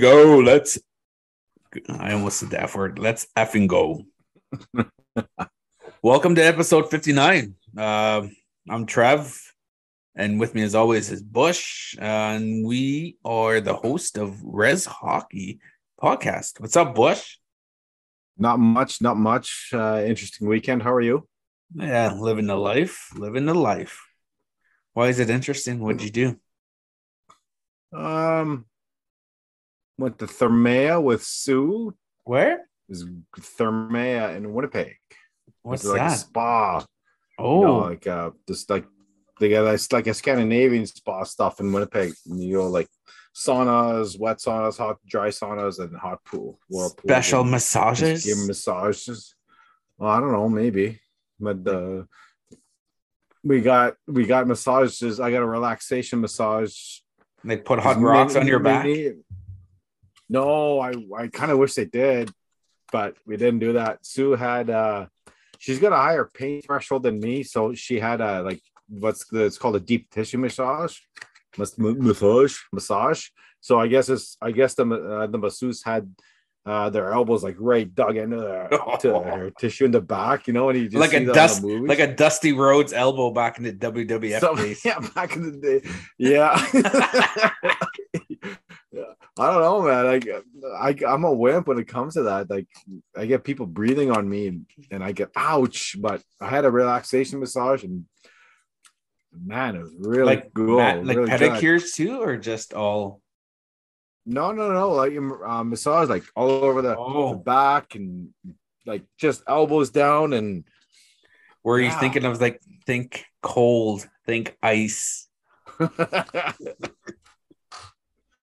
go. Let's. I almost said that word. Let's effing go. Welcome to episode 59. Uh, I'm Trev, and with me, as always, is Bush. and we are the host of Res Hockey Podcast. What's up, Bush? Not much, not much. Uh, interesting weekend. How are you? Yeah, living the life, living the life. Why is it interesting? What'd you do? Um, went to Thermea with Sue. Where? Is Thermea in Winnipeg. What's like that? a spa. oh, You know, like uh just like they got it's like a Scandinavian spa stuff in Winnipeg. You know, like saunas, wet saunas, hot dry saunas, and hot pool. whirlpools special and massages. Give massages. Well, I don't know, maybe. But uh we got we got massages. I got a relaxation massage. They put hot rocks on your back. No, I I kind of wish they did, but we didn't do that. Sue had uh she's got a higher pain threshold than me, so she had a like what's the it's called a deep tissue massage, Mas- massage, massage. So I guess it's I guess the uh, the masseuse had uh their elbows like right dug into their to her tissue in the back, you know, and you just like a dust, like a Dusty Rhodes elbow back in the WWF So- days. yeah, back in the day. Yeah. I don't know, man. Like I I'm a wimp when it comes to that. Like I get people breathing on me and I get ouch, but I had a relaxation massage and man, it was really like good. mat- like really good. pedicures too, or just all? No, no, no. Like uh, massage like all over the, the Oh, back and like just elbows down and were you Yeah. thinking of like think cold, think ice?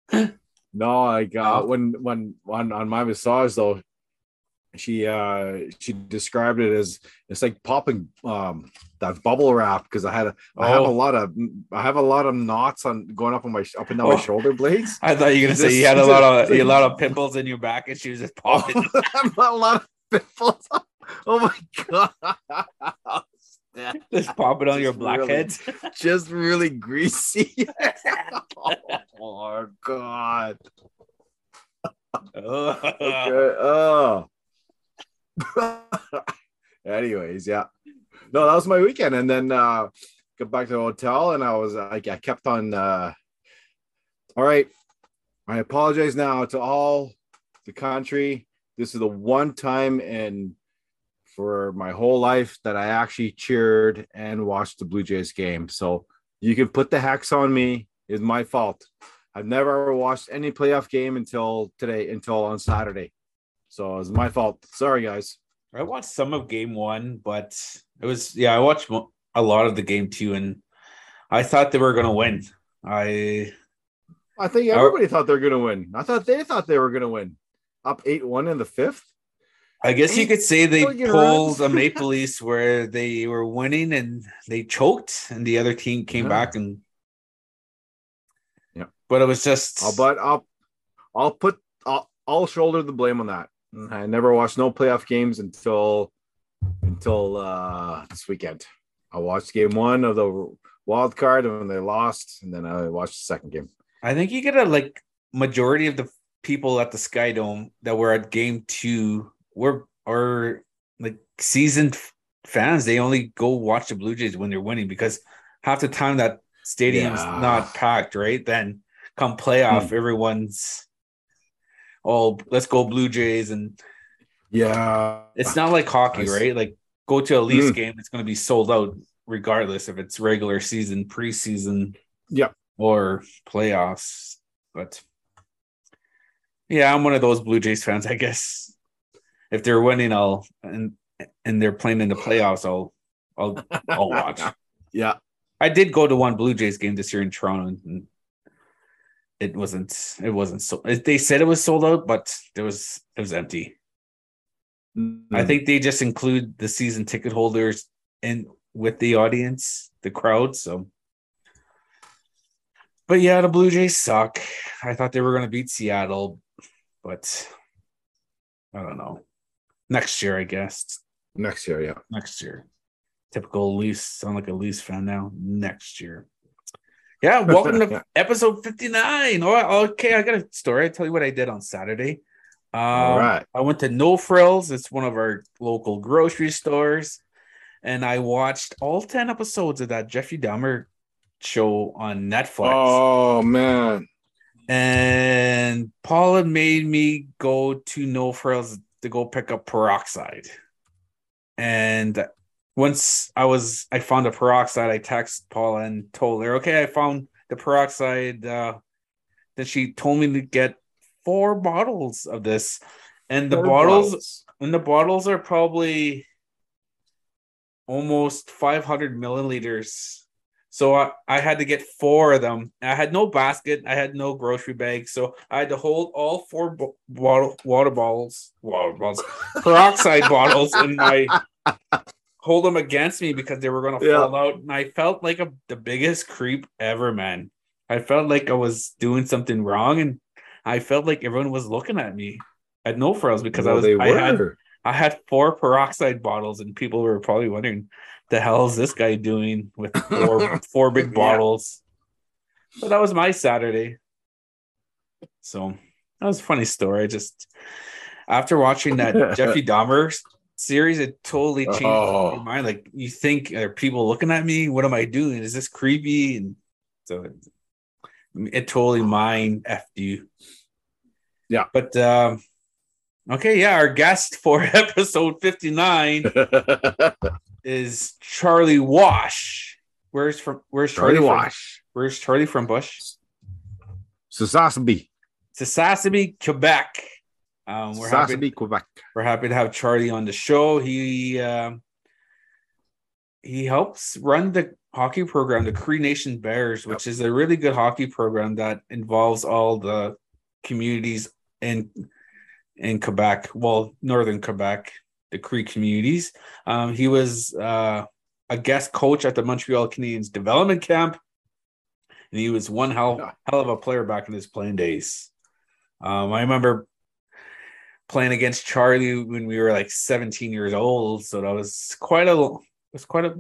no, like uh, when when on on my massage though, she uh she described it as it's like popping um that bubble wrap because I had a I have a Oh. lot of I have a lot of knots on going up on my up and down Oh. my shoulder blades. I thought you were gonna say you had a lot of a lot of pimples in your back, and she was just popping. a lot of pimples. Oh my god. just pop it on your Just really- blackheads. Just really greasy. oh god. Oh. Okay. Oh. Anyways, yeah. No, that was my weekend, and then uh got back to the hotel, and I was like, I kept on. uh All right, I apologize now to all the country. This is the one time in for my whole life that I actually cheered and watched the Blue Jays game. So you can put the hex on me. It's my fault. I've never ever watched any playoff game until today, until on Saturday. So it's my fault. Sorry, guys. I watched some of game one, but it was yeah, I watched a lot of the game two, and I thought they were gonna win. I I think everybody thought they were going to win. I thought they thought they were going to win. Up 8 1 in the fifth. I guess you could say they pulled a Maple Leafs where they were winning and they choked, and the other team came Yeah. back and Yeah. But it was just I'll, but I'll, I'll put, I'll, I'll shoulder the blame on that. I never watched no playoff games until, until uh this weekend. I watched game one of the wild card and when they lost, and then I watched the second game. I think you get a like majority of the people at the Sky Dome that were at game two were are like seasoned fans. They only go watch the Blue Jays when they're winning because half the time that stadium's Yeah. not packed, right? Then come playoff, everyone's oh let's go Blue Jays and Yeah. it's not like hockey, right? Like go to a Leafs Mm. game, it's gonna be sold out regardless if it's regular season, preseason, Yep. or playoffs. But yeah, I'm one of those Blue Jays fans, I guess. If they're winning, I'll and and they're playing in the playoffs, I'll I'll I'll watch. Yeah. I did go to one Blue Jays game this year in Toronto, and it wasn't it wasn't so. They said it was sold out, but there was it was empty. I Mm. think they just include the season ticket holders in with the audience, the crowd. So, but yeah, the Blue Jays suck. I thought they were going to beat Seattle, but I don't know. Next year, I guess. next year. Yeah. Next year. Typical Leafs. Sound like a Leafs fan now. Next year. Yeah, welcome to episode 59. Oh, okay, I got a story. I tell you what I did on Saturday. Um, All right. I went to No Frills. It's one of our local grocery stores. And I watched all 10 episodes of that Jeffrey Dahmer show on Netflix. Oh man. And Paula made me go to No Frills to go pick up peroxide. And once I was, I found the peroxide. I texted Paula and told her, "Okay, I found the peroxide." Uh, then she told me to get four bottles of this, and the Four bottles, and the bottles are probably almost 500 milliliters. So I, I had to get four of them. I had no basket. I had no grocery bag. So I had to hold all four bo- bottle, water bottles, water bottles, peroxide bottles in my hold them against me because they were going to Yeah. fall out. And I felt like a, the biggest creep ever, man. I felt like I was doing something wrong, and I felt like everyone was looking at me at no frills because I was I had. I had four peroxide bottles, and people were probably wondering, "The hell is this guy doing with four four big Yeah. bottles?" But that was my Saturday. So that was a funny story. I just after watching that Jeffrey Dahmer series, it totally changed Oh. my mind. Like you think, are people looking at me? What am I doing? Is this creepy? And so it, it totally mind effed you. Yeah. But um okay, yeah, our guest for episode 59 is Charlie Wash. Where's from where's Charlie, Charlie from? Wash. Where's Charlie from Bush? Sasabi. Sassasby, Quebec. Um, we're happy, Quebec. we're happy to have Charlie on the show. He um, he helps run the hockey program, the Cree Nation Bears, which is a really good hockey program that involves all the communities in in Quebec, well, northern Quebec, the Cree communities. Um, he was uh, a guest coach at the Montreal Canadiens development camp, and he was one hell, hell of a player back in his playing days. Um, I remember playing against Charlie when we were like 17 years old, so that was quite a was quite a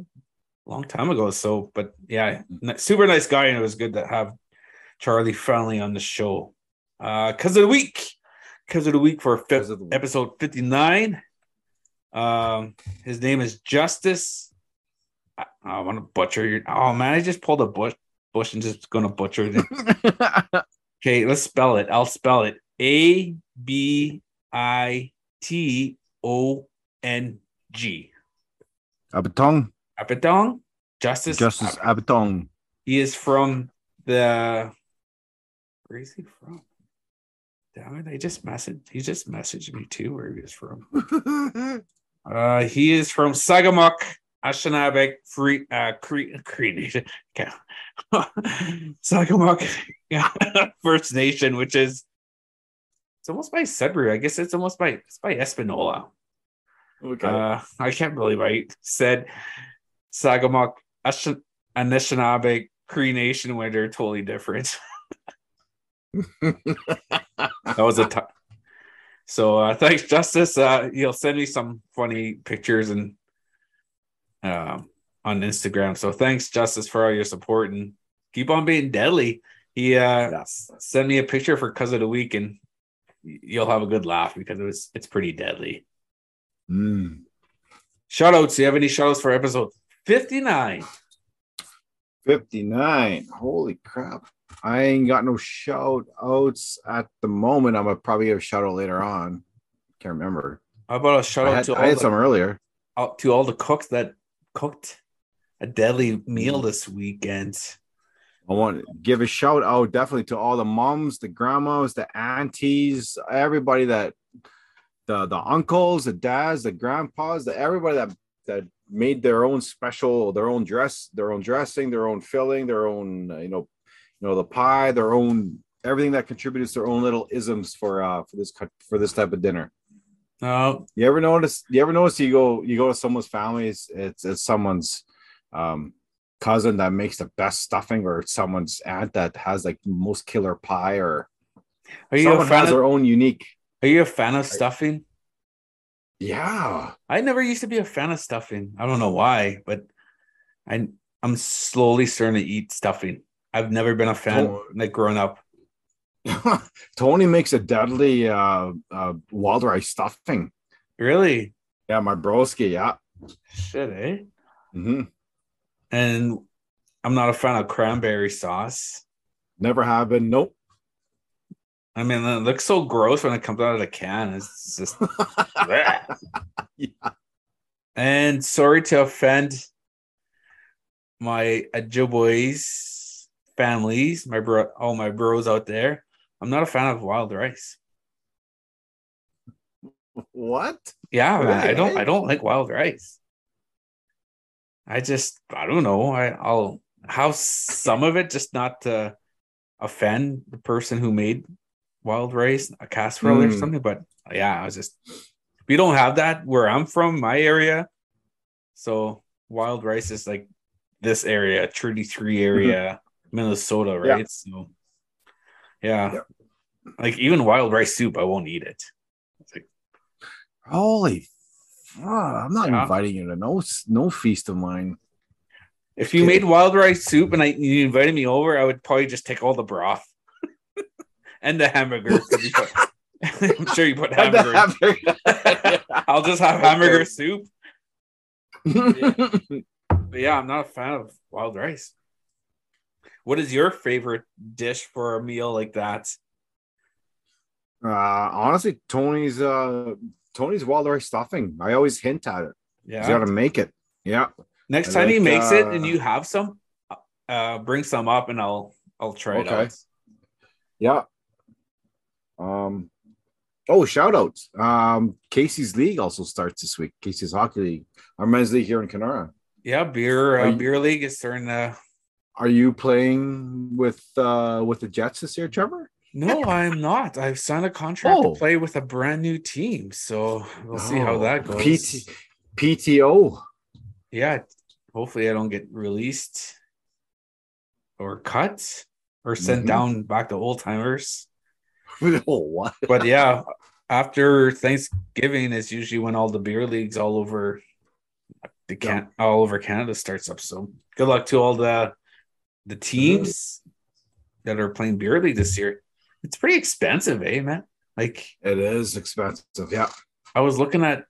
long time ago. So, but yeah, super nice guy, and it was good to have Charlie finally on the show. Uh, Cuz of the week, Cuz of the week for fifth, of the week. episode 59. Um, his name is Justice. I, I want to butcher your. Oh man, I just pulled a bush, bush and just gonna butcher it. Okay, let's spell it. I'll spell it. A B I T O N G. Abitong. Apatong? Justice. Justice Abitong. He is from the. Where is he from? It! I just messaged. He just messaged me too. Where he is from? Uh, he is from Sagamok, Anishinaabe, Free, uh, Cree, Cree Nation. Okay. Sagamok yeah, First Nation, which is it's almost by Sudbury. I guess it's almost by it's by Espanola. okay. Uh, I can't believe I said Sagamok, Ash- Anishinaabe, Cree Nation when they're totally different. That was a tough. So uh, thanks, Justice. Uh, you'll send me some funny pictures and um on Instagram. So thanks, Justice, for all your support and keep on being deadly. He uh, yes. sent me a picture for Cuz of the Week, and you'll have a good laugh because it was it's pretty deadly. Mm. Shout outs. Do you have any shout outs for episode 59? 59. Holy crap. I ain't got no shout outs at the moment. I'm gonna probably give a shout out later on. Can't remember. How about a shout I out had, to I all had the, some earlier. out to all the cooks that cooked a deadly meal this weekend? I want to give a shout out definitely to all the moms, the grandmas, the aunties, everybody that the the uncles, the dads, the grandpas, the everybody that that made their own special, their own dress, their own dressing, their own filling, their own uh, you know, you know the pie, their own everything that contributes their own little isms for uh for this cut- for this type of dinner. No, You ever notice? You ever notice you go you go to someone's families, it's it's someone's um cousin that makes the best stuffing, or someone's aunt that has like most killer pie, or are you a someone fan has of, their own unique. are you a fan of stuffing? Yeah, I never used to be a fan of stuffing. I don't know why, but I I'm slowly starting to eat stuffing. I've never been a fan Oh. like growing up. Tony makes a deadly uh, uh, wild rice stuffing. Really? Yeah, my broski. Yeah. Shit, eh? hmm And I'm not a fan of cranberry sauce. Never have been. Nope. I mean, it looks so gross when it comes out of the can. It's just. Yeah. And sorry to offend my Adjo boys families, my bro, all my bros out there. I'm not a fan of wild rice. What? Yeah, man, I don't. I don't like wild rice. I just, I don't know. I, I'll have some of it, just not to offend the person who made wild rice, a casserole or Mm. something. But yeah, I was just, we don't have that where I'm from, my area. So wild rice is like this area, Treaty Three area, Minnesota, Mm-hmm. Yeah. right? So yeah. Yeah. like even wild rice soup, I won't eat it. It's like, Holy. fuck, I'm not Yeah. inviting you to no no feast of mine. If you made wild rice soup and I you invited me over, I would probably just take all the broth and the hamburger. 'cause you put- I'm sure you put hamburger. I'll just have hamburger soup. But yeah, I'm not a fan of wild rice. What is your favorite dish for a meal like that? uh, honestly, Tony's uh Tony's wild rice stuffing. I always hint at it. Yeah, You gotta make it. Yeah. Next I time he like, makes it and uh, you have some, uh, bring some up and I'll I'll try it Okay. out. Yeah. Um oh shout outs. Um Casey's League also starts this week. Casey's Hockey League. Our men's league here in Kenora. Yeah, beer uh, beer league is starting to. Are you playing with uh with the Jets this year, Trevor? No, I'm not. I've signed a contract Oh. to play with a brand new team, so we'll see how Oh, that goes. PT, PTO. Yeah, hopefully I don't get released or cut or sent Mhm. down back to old timers. oh what? But yeah, after Thanksgiving is usually when all the beer leagues all over the can all over Canada starts up. So good luck to all the the teams that are playing beer league this year. It's pretty expensive, eh, man? Like It is expensive. Yeah. I was looking at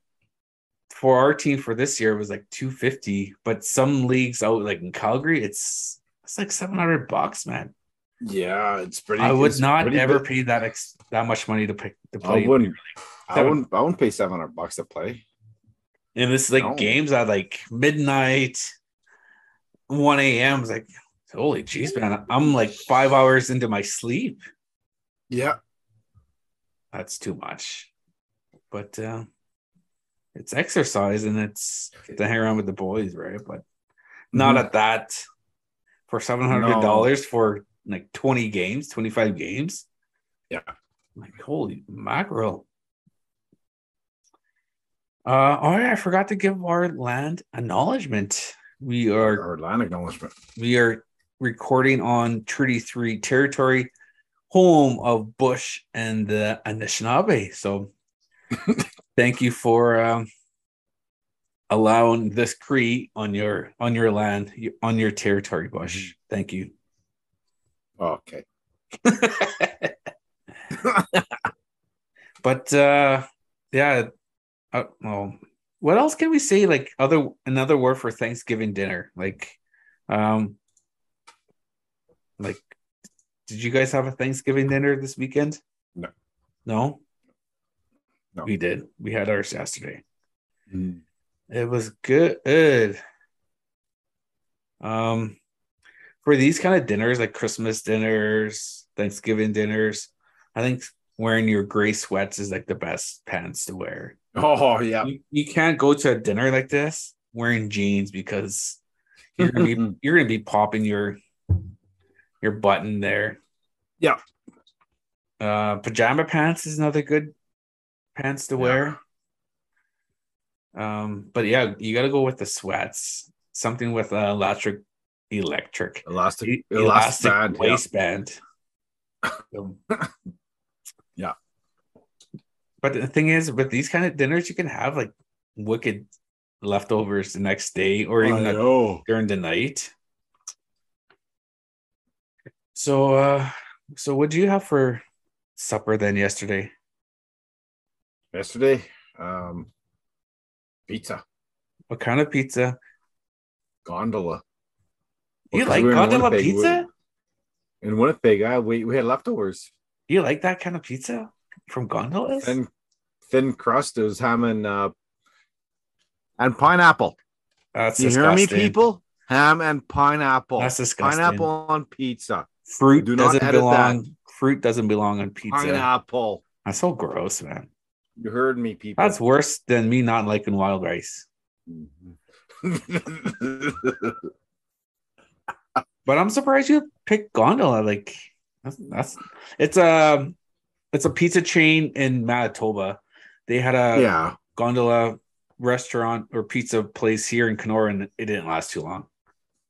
for our team for this year it was like 250, but some leagues out like in Calgary, it's it's like 700 bucks, man. Yeah, it's pretty. I would not ever big. pay that ex- that much money to pick to I play. wouldn't. I wouldn't. I wouldn't pay seven hundred bucks to play. And this is like No. games at like midnight, 1 a.m. It's like, holy jeez, man. I'm like five hours into my sleep. Yeah. That's too much. But uh it's exercise and it's to hang around with the boys, right? But not Mhm. at that for seven hundred dollars for like 20 games, 25 games. Yeah. Like holy mackerel. Uh oh yeah, I forgot to give our land acknowledgement. We are our land acknowledgement. we are recording on Treaty 3 territory, home of Bush and the Anishinaabe. So thank you for um, allowing this Cree on your on your land, on your territory, Bush. Thank you. Okay. but uh yeah, uh, well, what else can we say? Like other another word for Thanksgiving dinner, like um, like did you guys have a Thanksgiving dinner this weekend? No. No. No. We did. We had ours yesterday. Mm. It was good. Um, for these kind of dinners, like Christmas dinners, Thanksgiving dinners, I think wearing your gray sweats is like the best pants to wear. Oh yeah. You, you can't go to a dinner like this wearing jeans because you're gonna be you're gonna be popping your your button there. Yeah. Uh, pajama pants is another good pants to Yeah. wear. Um, but yeah, you got to go with the sweats. Something with uh, electric, electric, Elastic. e- Elastic band. waistband. Um, Yeah. But the thing is, with these kind of dinners, you can have like wicked leftovers the next day or even I a- know. during the night. So, uh, so what do you have for supper then yesterday? Yesterday, um, pizza, What kind of pizza? gondola. You Because like we were in gondola Winnipeg, we- pizza? In Winnipeg, I, we, we had leftovers. You like that kind of pizza from gondolas? Thin, thin crust. It was ham and uh, and pineapple. That's you hear me, people? Ham and pineapple. That's disgusting. Pineapple on pizza. Fruit Do not doesn't belong. Fruit doesn't belong on pizza. Pineapple. That's so gross, man. You heard me, people. That's worse than me not liking wild rice. But I'm surprised you picked gondola. Like that's, that's it's a it's a pizza chain in Manitoba. They had a yeah. gondola restaurant or pizza place here in Kenora, and it didn't last too long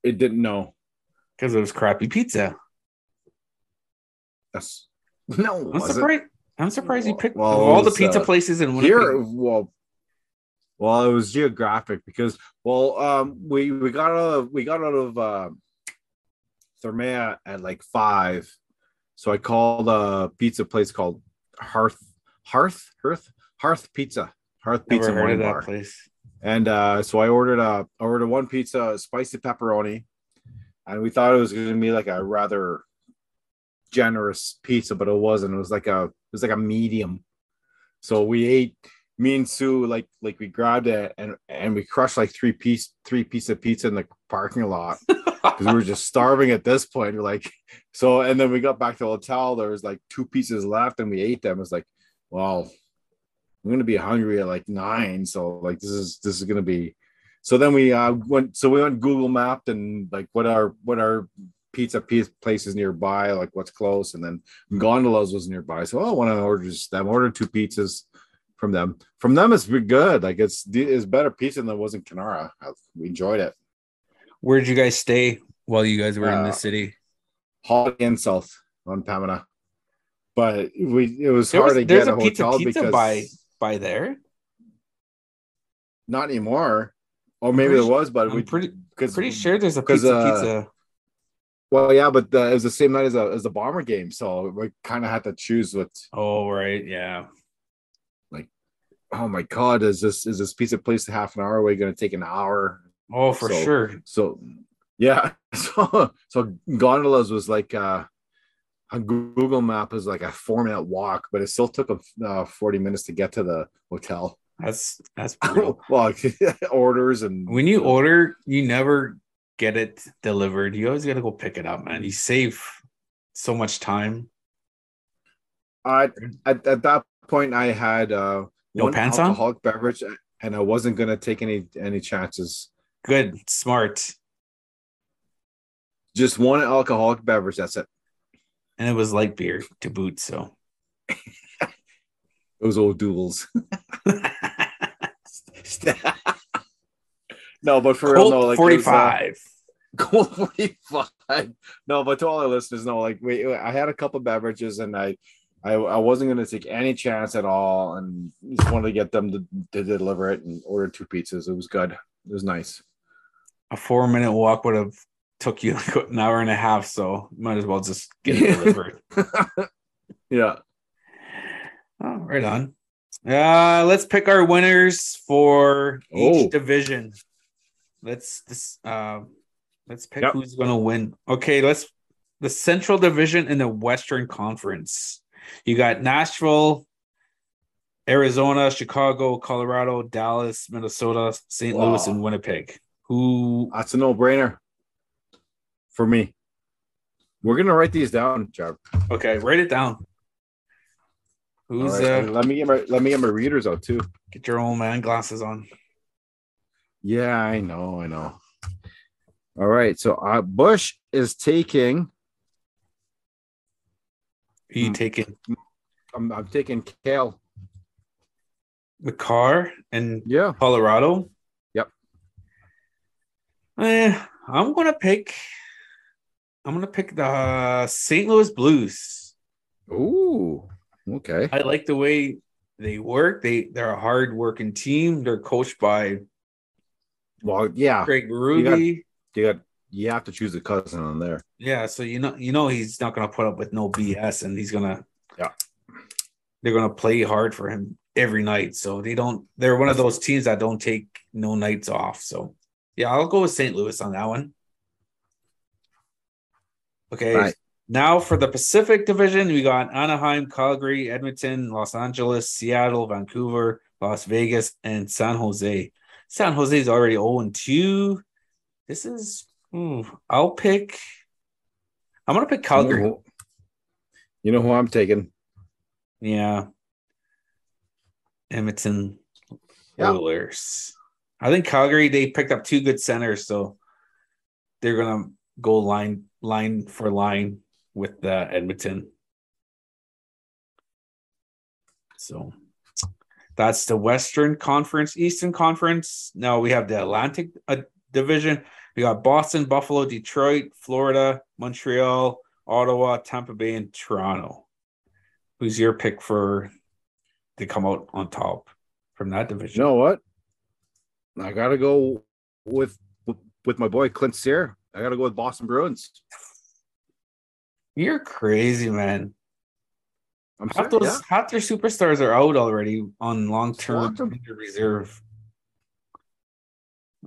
It didn't know. because it was crappy pizza. That's no. I'm was it? surprised. I'm surprised you picked Well, of it all the pizza uh, places in Winnipeg. here well well it was geographic because well um we we got out of we got out of uh thermea at like five so i called a pizza place called hearth hearth hearth hearth pizza hearth Never pizza heard wine of that bar place. and uh so i ordered a I ordered one pizza spicy pepperoni and we thought it was going to be like a rather generous pizza but it wasn't it was like a it was like a medium so we ate me and Sue like like we grabbed it and and we crushed like three piece three piece of pizza in the parking lot because we were just starving at this point. We're like, so and then we got back to the hotel. There was like two pieces left and we ate them. It's like, well, I'm gonna be hungry at like nine. So like this is this is gonna be so then we uh went so we went Google mapped and like what are what are pizza piece places nearby, like what's close, and then gondolas was nearby. So oh, I want to order just them, ordered two pizzas from them. From them, it's good. Like it's it's better pizza than it was in Kenora. We enjoyed it. Where did you guys stay while you guys were in the Uh, city? Holiday Inn South on Pembina. But we it was There hard was, to get a a pizza hotel pizza because by by there. not anymore. Or maybe pretty there was, but I'm we pretty because pretty sure there's a pizza uh, pizza. Well, yeah, but the, it was the same night as a as the bomber game, so we kind of had to choose what. Oh right, yeah. Like, oh my god, is this is this piece of place half an hour away going to take an hour? Oh for So- sure. So yeah, so so gondolas was like uh on Google Map is like a four minute walk, but it still took them uh, 40 minutes to get to the hotel. That's that's brutal. well, orders and when you order, you never get it delivered. You always gotta go pick it up, man. You save so much time. I at, at that point I had uh No one pants on? alcoholic beverage and I wasn't gonna take any any chances. Good, smart. Just one alcoholic beverage. That's it. And it was light beer to boot, so Those old duels. no, but for real, no, like uh, 45. Colt 45. No, but to all our listeners, no, like wait, I had a couple beverages and I I, I wasn't gonna take any chance at all and just wanted to get them to, to deliver it and order two pizzas. It was good. It was nice. A four minute walk would have took you like an hour and a half, so might as well just get it delivered. Yeah. Oh, right on. Uh, let's pick our winners for each Oh. division. Let's this uh, let's pick Yep. who's gonna win. Okay, let's the Central Division in the Western Conference. You got Nashville, Arizona, Chicago, Colorado, Dallas, Minnesota, St. Louis, and Winnipeg. Who That's a no-brainer for me. We're gonna write these down, Jeff. okay, write it down. Who's right, uh let me get my let me get my readers out too. get your old man glasses on. Yeah, I know, I know. All right, so uh, Bush is taking. Hmm. taking I'm, I'm taking Kale. the car and Yeah, Colorado. Yep. Eh, I'm gonna pick. I'm gonna pick the St. Louis Blues. Ooh, okay. I like the way they work. They they're a hard working team. They're coached by Well, yeah, Craig Berube. you got you have to choose a cousin on there. Yeah, so you know you know he's not gonna put up with no BS and he's gonna Yeah. they're gonna play hard for him every night. So they don't they're one of those teams that don't take no nights off. So yeah, I'll go with St. Louis on that one. Okay. Right. Now for the Pacific Division, we got Anaheim, Calgary, Edmonton, Los Angeles, Seattle, Vancouver, Las Vegas, and San Jose. San Jose is already 0 2. This is, ooh, I'll pick, I'm going to pick You know, Calgary. who, you know who I'm taking? Yeah. Edmonton Yeah. Oilers. I think Calgary, they picked up two good centers, so they're going to go line line for line with uh, Edmonton. So that's the Western Conference, Eastern Conference. Now we have the Atlantic uh, Division. We got Boston, Buffalo, Detroit, Florida, Montreal, Ottawa, Tampa Bay, and Toronto. Who's your pick for to come out on top from that division? You know what? I gotta go with with my boy Clint Sear. I gotta go with Boston Bruins. You're crazy, man. I'm Half those yeah. half their superstars are out already on long term reserve.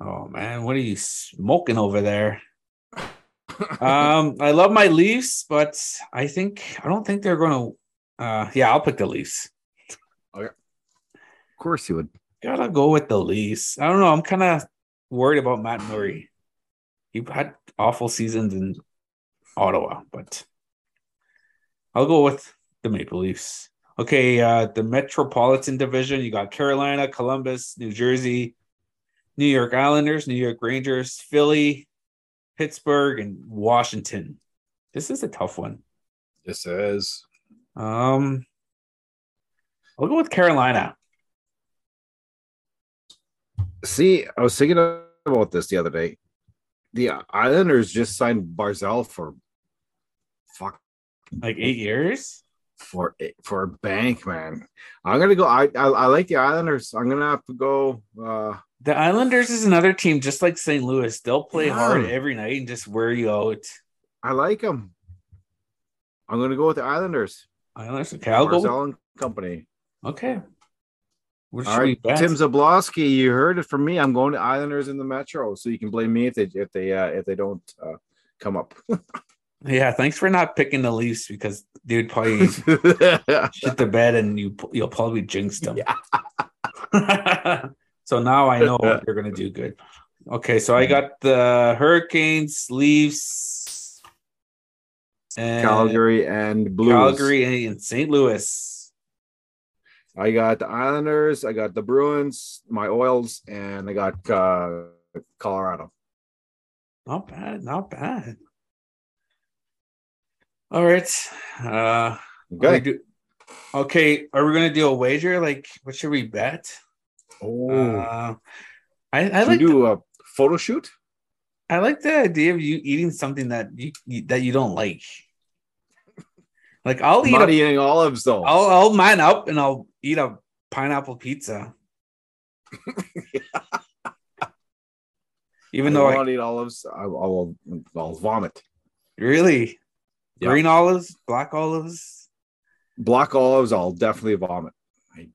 Oh man, what are you smoking over there? um, I love my Leafs, but I think I don't think they're going to. Uh, yeah, I'll pick the Leafs. of course you would. Gotta go with the Leafs. I don't know. I'm kind of worried about Matt Murray. He had awful seasons in Ottawa, but I'll go with the Maple Leafs. Okay, uh, the Metropolitan Division. You got Carolina, Columbus, New Jersey, New York Islanders, New York Rangers, Philly, Pittsburgh, and Washington. This is a tough one. This is Um, I'll go with Carolina. see, I was thinking about this the other day. The Islanders just signed Barzal for fuck Like eight years. For for a bank, man. I'm gonna go. I, I I like the Islanders. I'm gonna have to go. Uh, The Islanders is another team just like St. Louis. They'll play Yeah. hard every night and just wear you out. I like them. I'm gonna go with the Islanders. Islanders. Okay, I'll go. with- Barzal and company. Okay. All right? Tim Zablosky, you heard it from me. I'm going to Islanders in the Metro, so you can blame me if they if they uh, if they don't uh, come up. Yeah, thanks for not picking the Leafs because dude probably shit the bed and you you'll probably jinx them. Yeah. so now I know what you're gonna do good. Okay, so I got the Hurricanes, Leafs, and Calgary and Blues. Calgary, and St. Louis. I got the Islanders. I got the Bruins, my Oils, and I got uh, Colorado. Not bad, not bad. All right. Uh Okay. are we do- okay, are we gonna do a wager? Like what should we bet? oh, Uh I, I like do a photo shoot? I like the idea of you eating something that you, that you don't like. Like I'll eat not a, eating olives though. I'll I'll man up and I'll eat a pineapple pizza. Even I though I not eat olives. I, I will. I'll vomit. really Yeah. green olives, black olives. Black olives. I'll definitely vomit. I,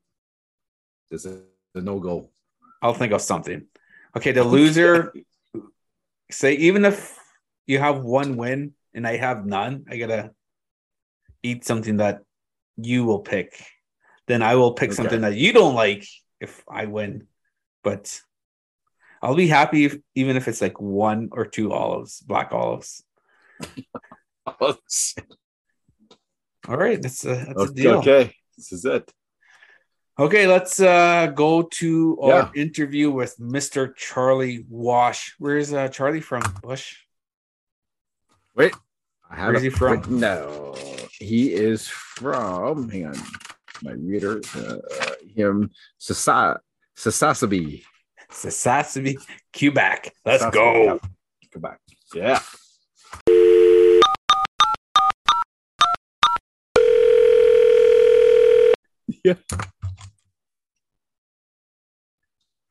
this is a no go. I'll think of something. Okay, the loser say even if you have one win and I have none, I gotta eat something that you will pick. Then I will pick Okay. something that you don't like if I win. But I'll be happy if, even if it's like one or two olives, black olives. All right, that's a that's a okay, deal. okay, this is it. Okay, let's uh go to our Yeah. interview with Mr. Charlie Wash. Where's uh Charlie from? Bush. Wait, I have Where's he from? down. He is from. Hang on, my reader. Uh, him Sasa Sasasabi. Sasasabi, Quebec. Let's go. Quebec. Yeah.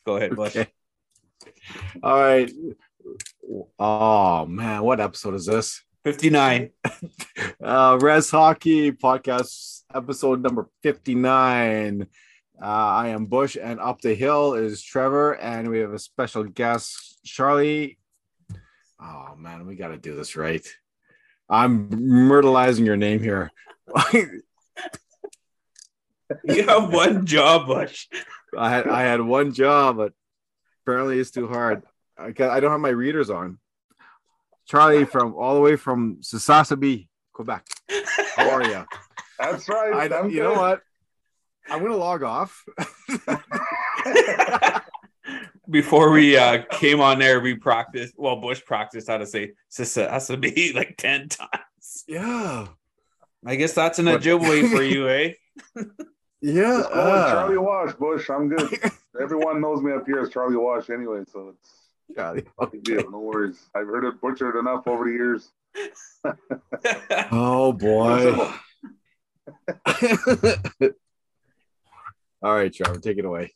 Go ahead, Bush. Okay. All right. Oh man, what episode is this? 59. Uh Res Hockey Podcast episode number 59. Uh, I am Bush, and up the hill is Trevor, and we have a special guest, Charlie. Oh man, we got to do this right. I'm myrtleizing your name here. You have one job, Bush. I had I had one job, but apparently it's too hard. I got, I don't have my readers on. Charlie from all the way from Sasasabi, Quebec. How are you? That's right. I don't, I'm you know what? I'm gonna log off. Before we uh, came on there, we practiced. Well, Bush practiced how to say "sissa" has to be like ten times. yeah, I guess that's an What- Ojibwe for you, eh? yeah. Just call uh, Charlie Wash, Bush. I'm good. Everyone knows me up here as Charlie Wash anyway, so it's Charlie. no big deal. No worries. I've heard it butchered enough over the years. Oh boy. all right, Trevor, take it away.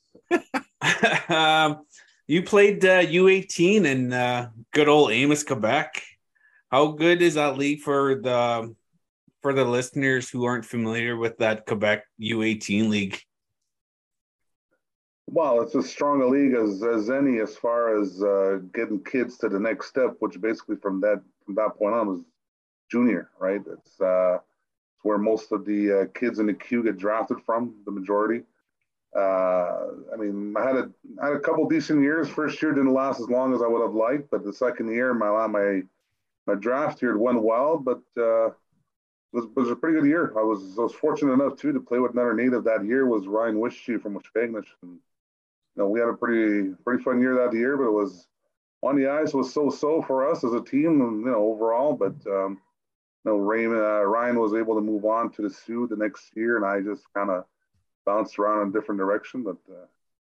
um, you played uh, U18 in uh, good old Amos, Quebec. How good is that league for the for the listeners who aren't familiar with that Quebec U18 league? Well, it's as strong a league as, as any as far as uh, getting kids to the next step, which basically from that from that point on was junior, right? It's uh, it's where most of the uh, kids in the Q get drafted from, the majority. Uh, I mean, I had a I had a couple decent years. First year didn't last as long as I would have liked, but the second year, my my my draft year went well, but uh, was was a pretty good year. I was I was fortunate enough too to play with another native that year was Ryan Wischie from Waskaganish. And, you know, we had a pretty pretty fun year that year, but it was on the ice was so so for us as a team, and you know overall. But um, you know, Raymond uh, Ryan was able to move on to the Sioux the next year, and I just kind of bounced around in a different direction. But uh,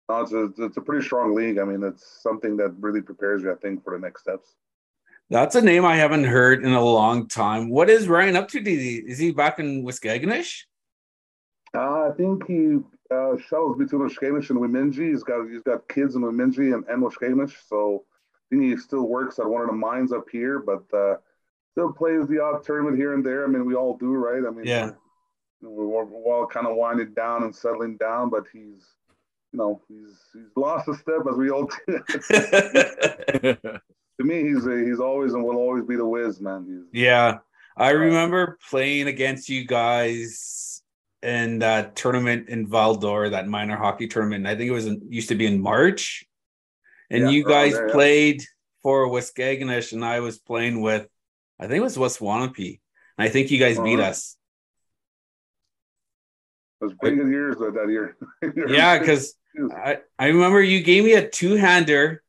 no, it's a it's a pretty strong league. I mean, it's something that really prepares you, I think, for the next steps. That's a name I haven't heard in a long time. What is Ryan up to? Is he back in Waskaganish? Uh, I think he uh, shuttles between Waskaganish and Wemindji. He's got he's got kids in Wemindji and, and Waskaganish, so I think he still works at one of the mines up here, but uh, still plays the odd tournament here and there. I mean, we all do, right? I mean, Yeah. we're, we're, we're all kind of winding down and settling down, but he's you know he's he's lost a step as we all do. to me, he's a, he's always and will always be the whiz, man. He's, yeah. I remember playing against you guys in that tournament in Val-d'Or, that minor hockey tournament. I think it was in, used to be in March. And Yeah, you guys there, yeah. played for Waskaganish, and I was playing with, I think it was Waswanipi. And I think you guys beat Uh-huh. us. it was good years that year. Yeah, because I, I remember you gave me a two hander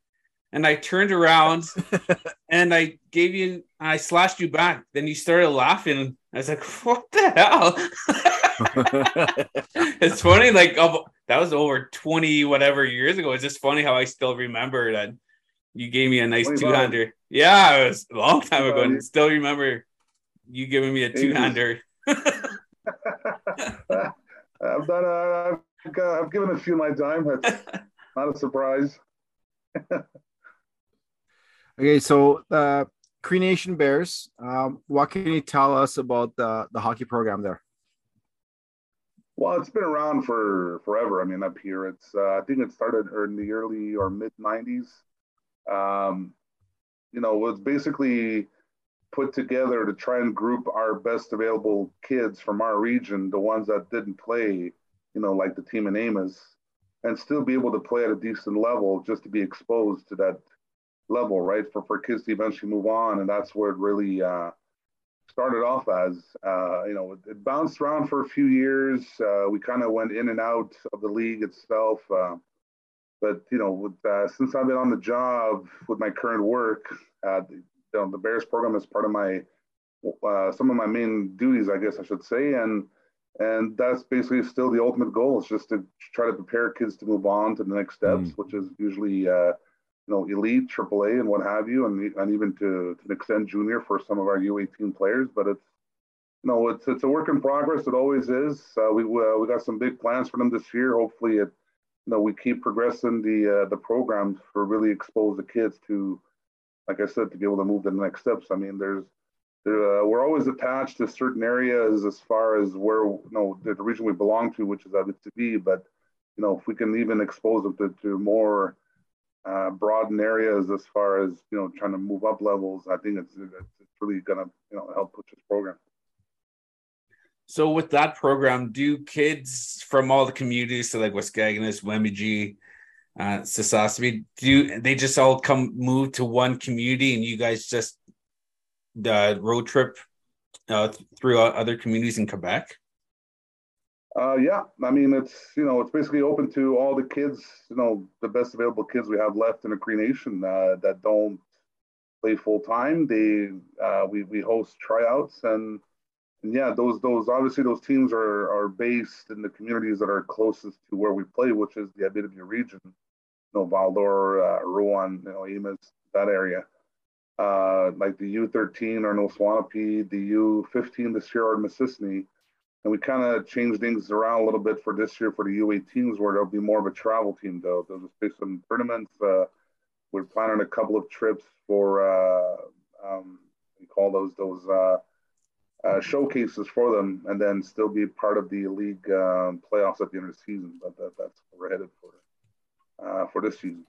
and I turned around and I gave you I slashed you back. Then you started laughing. I was like, what the hell? it's funny, like that was over 20 whatever years ago. It's just funny how I still remember that you gave me a nice 25. two hander. Yeah, it was a long time ago, and 25. still remember you giving me a two hander. I've done. Uh, I've, got, I've given a few my time. That's not a surprise. Okay, so uh, Cree Nation Bears. Um, what can you tell us about the the hockey program there? Well, it's been around for forever. I mean, up here, it's. Uh, I think it started in the early or mid '90s. Um, you know, was basically put together to try and group our best available kids from our region, the ones that didn't play, you know, like the team in Amos, and still be able to play at a decent level just to be exposed to that level, right? For for kids to eventually move on, and that's where it really uh, started off as. Uh, you know, it, bounced around for a few years. Uh, we kind of went in and out of the league itself. Uh, but you know, with, uh, since I've been on the job with my current work, uh, the, you know, the Bears program is part of my uh, some of my main duties, I guess I should say, and and that's basically still the ultimate goal is just to try to prepare kids to move on to the next steps, mm. which is usually uh, you know elite, AAA, and what have you, and and even to to an extent junior for some of our U18 players. But it's you know it's it's a work in progress. It always is. Uh, we uh, we got some big plans for them this year. Hopefully, it you know we keep progressing the uh, the programs for really expose the kids to like I said, to be able to move to the next steps. I mean, there's uh, we're always attached to certain areas as far as where you know the region we belong to, which is Abitibi. But you know, if we can even expose them to, to more uh, broaden areas as far as you know trying to move up levels, I think it's it's really gonna you know help push this program. So with that program, do kids from all the communities, so like Waskaganish, Wemindji, uh, Sasabi, do they just all come move to one community and you guys just the road trip uh, through other communities in Quebec? Uh, yeah, I mean it's you know it's basically open to all the kids, you know, the best available kids we have left in the Cree Nation uh, that don't play full time. They uh, we we host tryouts and, and yeah, those those obviously those teams are are based in the communities that are closest to where we play, which is the Abitibi region, you know, Val-d'Or, uh, Rouyn, you know, Amos, that area uh, like the U13 or Waswanipi, the U15 this year or Mistissini. And we kind of changed things around a little bit for this year for the U18s, where there'll be more of a travel team, though. They'll just play some tournaments. Uh, we're planning a couple of trips for, uh, um, we call those those uh, uh, showcases for them, and then still be part of the league um, playoffs at the end of the season. But that, that's what we're headed for uh, for this season.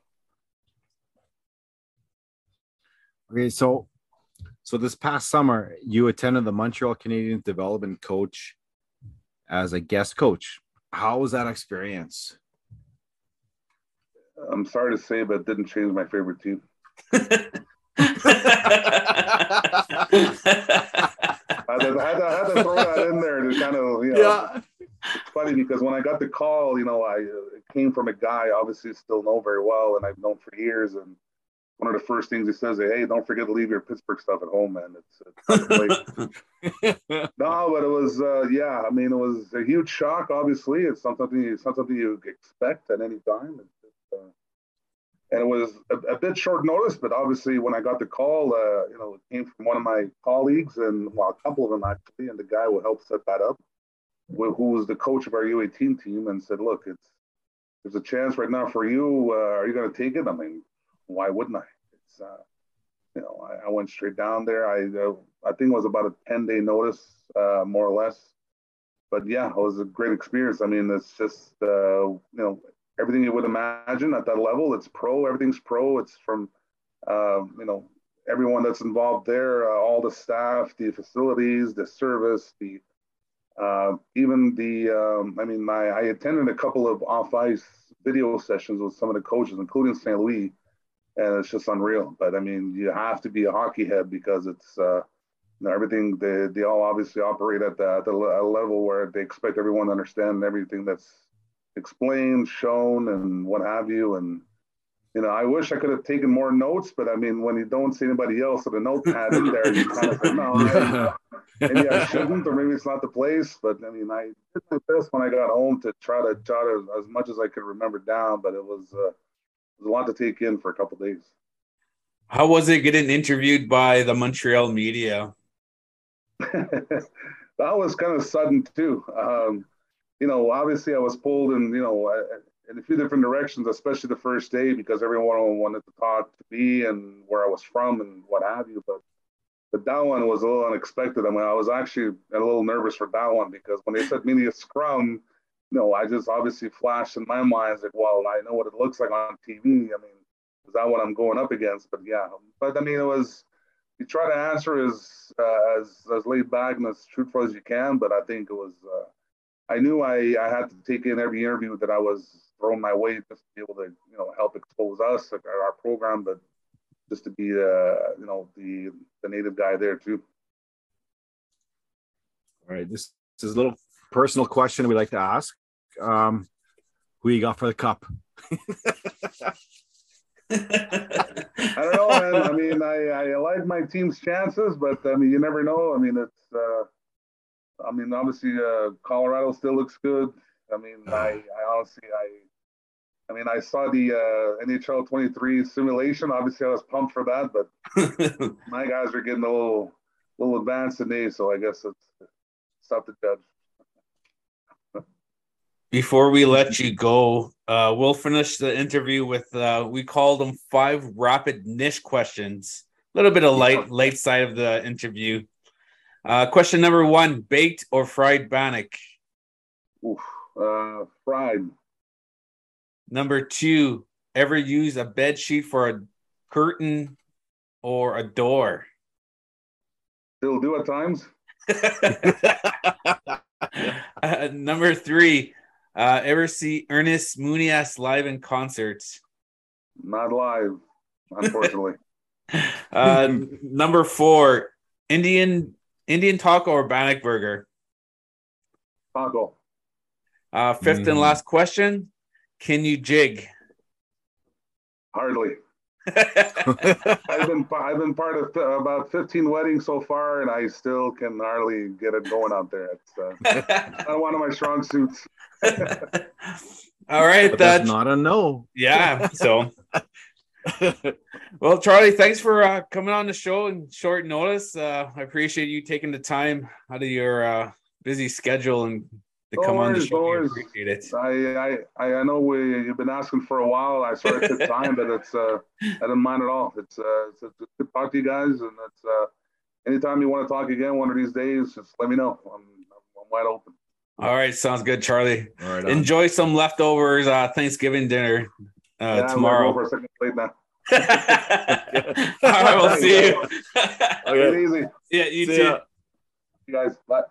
Okay, so so this past summer you attended the Montreal Canadiens development coach as a guest coach. How was that experience? I'm sorry to say, but it didn't change my favorite team. I, had to, I, had to, throw that in there to kind of, you know, yeah. it's funny because when I got the call, you know, I it came from a guy obviously still know very well and I've known for years. And one of the first things he says is, "Hey, don't forget to leave your Pittsburgh stuff at home, man. It's, it's no, but it was uh, yeah. I mean, it was a huge shock. Obviously, it's not something it's not something you expect at any time. Just, uh, and it was a, a, bit short notice, but obviously, when I got the call, uh, you know, it came from one of my colleagues, and well, a couple of them actually, and the guy who helped set that up, who was the coach of our U18 team, and said, "Look, it's there's a chance right now for you. Uh, are you going to take it?" I mean, why wouldn't I? It's, uh, you know, I, I, went straight down there. I, uh, I think it was about a 10 day notice, uh, more or less. But yeah, it was a great experience. I mean, it's just, uh, you know, everything you would imagine at that level. It's pro, everything's pro. It's from, um, you know, everyone that's involved there, uh, all the staff, the facilities, the service, the, uh, even the, um, I mean, my, I attended a couple of off ice video sessions with some of the coaches, including St. Louis, and it's just unreal. But I mean, you have to be a hockey head because it's uh, you know, everything. They they all obviously operate at the, at the level where they expect everyone to understand everything that's explained, shown, and what have you. And you know, I wish I could have taken more notes, but I mean, when you don't see anybody else with a notepad in there, you kind of say, no, I, maybe I shouldn't, or maybe it's not the place. But I mean, I did my best when I got home to try to jot as much as I could remember down, but it was. Uh, was a lot to take in for a couple days. How was it getting interviewed by the Montreal media? that was kind of sudden too. Um, you know, obviously I was pulled in, you know, in a few different directions, especially the first day because everyone wanted to talk to me and where I was from and what have you. But but that one was a little unexpected. I mean, I was actually a little nervous for that one because when they said media scrum, no, I just obviously flashed in my mind like, well, I know what it looks like on TV. I mean, is that what I'm going up against? But yeah, but I mean, it was you try to answer as uh, as as laid back and as truthful as you can. But I think it was uh, I knew I I had to take in every interview that I was thrown my way just to be able to you know help expose us our program, but just to be uh you know the the native guy there too. All right, this, this is a little personal question we like to ask um, who you got for the cup? I don't know, man. I mean, I, I like my team's chances, but I mean, you never know. I mean, it's, uh, I mean, obviously, uh, Colorado still looks good. I mean, I, I honestly, I, I mean, I saw the uh, NHL 23 simulation. Obviously, I was pumped for that, but my guys are getting a little, little advanced today, so I guess it's, it's tough to judge. Before we let you go, uh, we'll finish the interview with uh, we called them five rapid niche questions. A little bit of light light side of the interview. Uh, question number one: baked or fried bannock? Oof. Uh, fried. Number two: ever use a bed sheet for a curtain or a door? Still do at times. uh, number three: uh, ever see Ernest Monias live in concerts? Not live, unfortunately. uh, number four: Indian Indian taco or bannock burger? Taco. Uh, fifth and Mm. last question: Can you jig? Hardly. I've been I've been part of uh, about 15 weddings so far, and I still can hardly get it going out there. It's uh, not one of my strong suits. All right, But that that's not a no. yeah. So, well, Charlie, thanks for uh, coming on the show in short notice. Uh, I appreciate you taking the time out of your uh, busy schedule and to No come on the worries, no show. Appreciate it. I I I know we you've been asking for a while. I sort of took time, but it's uh I didn't mind at all. It's uh it's, it's good to talk to you guys, and it's uh anytime you want to talk again one of these days, just let me know. I'm I'm wide open. All right, sounds good, Charlie. All right. Enjoy some leftovers uh, Thanksgiving dinner uh, Yeah, I'm gonna tomorrow. for a second plate now. All right, we'll see you. Take Okay. it easy, yeah, you See too. ya. you guys. Bye.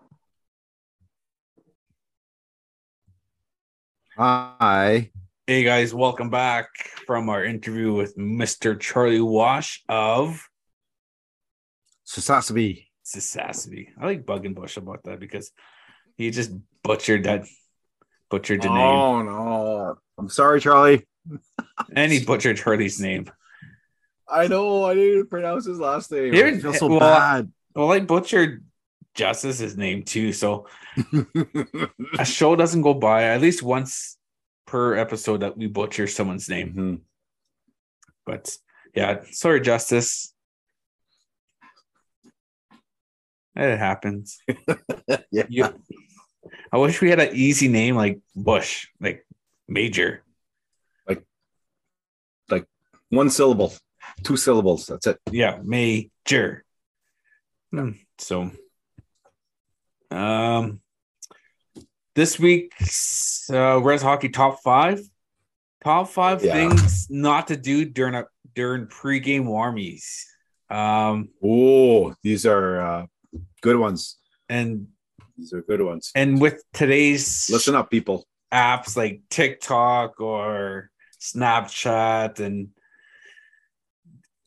Hi. Hey guys, welcome back from our interview with Mr. Charlie Wash of Sasabi. Sassasby. I like bugging Bush about that because he just butchered that butchered the name. Oh no. I'm sorry, Charlie. And he butchered Charlie's name. I know I didn't pronounce his last name. Here- I feel so well, bad. Well, I butchered Justice's name too. So a show doesn't go by at least once per episode that we butcher someone's name. Mhm. But yeah, sorry, Justice. It happens. yeah. You, I wish we had an easy name like Bush, like Major. Like like one syllable, two syllables. That's it. Yeah, Major. Hmm, So, um, this week's uh, Res Hockey Top Five, top five Yeah. things not to do during a during pregame warmies. Um, Oh, these are uh, good ones. and These are good ones. and with today's Listen up, people. apps like TikTok or Snapchat and